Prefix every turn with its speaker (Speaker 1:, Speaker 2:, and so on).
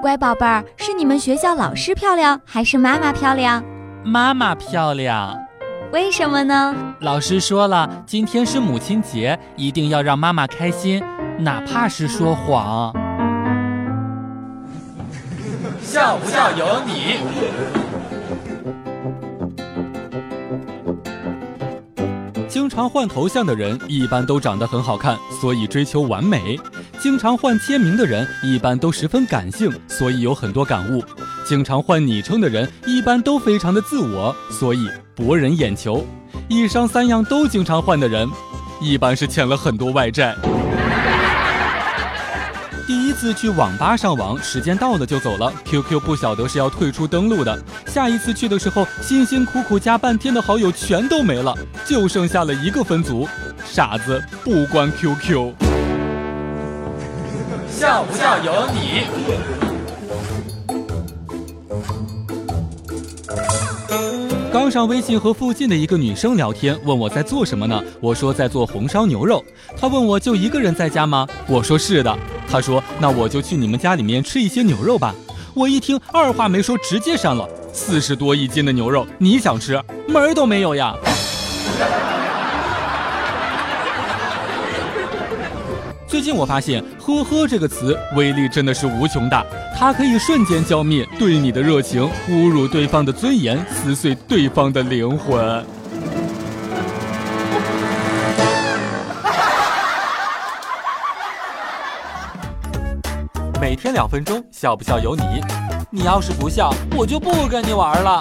Speaker 1: 乖宝贝儿，是你们学校老师漂亮，还是妈妈漂亮？
Speaker 2: 妈妈漂亮。
Speaker 1: 为什么呢？
Speaker 2: 老师说了，今天是母亲节，一定要让妈妈开心，哪怕是说谎。
Speaker 3: 笑不笑由你。
Speaker 4: 经常换头像的人一般都长得很好看，所以追求完美；经常换签名的人一般都十分感性，所以有很多感悟；经常换昵称的人一般都非常的自我，所以博人眼球。以上三样都经常换的人，一般是欠了很多外债。第一次去网吧上网，时间到了就走了，QQ 不晓得是要退出登录的。下一次去的时候，辛辛苦苦加半天的好友全都没了，就剩下了一个分组。傻子不关 QQ，
Speaker 3: 笑不笑由你。
Speaker 4: 刚上微信和附近的一个女生聊天，问我在做什么呢？我说在做红烧牛肉。她问我就一个人在家吗？我说是的。她说那我就去你们家里面吃一些牛肉吧。我一听，二话没说直接删了。四十多一斤的牛肉，你想吃？门儿都没有呀！最近我发现“呵呵”这个词威力真的是无穷大，它可以瞬间浇灭对你的热情，侮辱对方的尊严，撕碎对方的灵魂。每天两分钟，笑不笑由你。你要是不笑，我就不跟你玩了。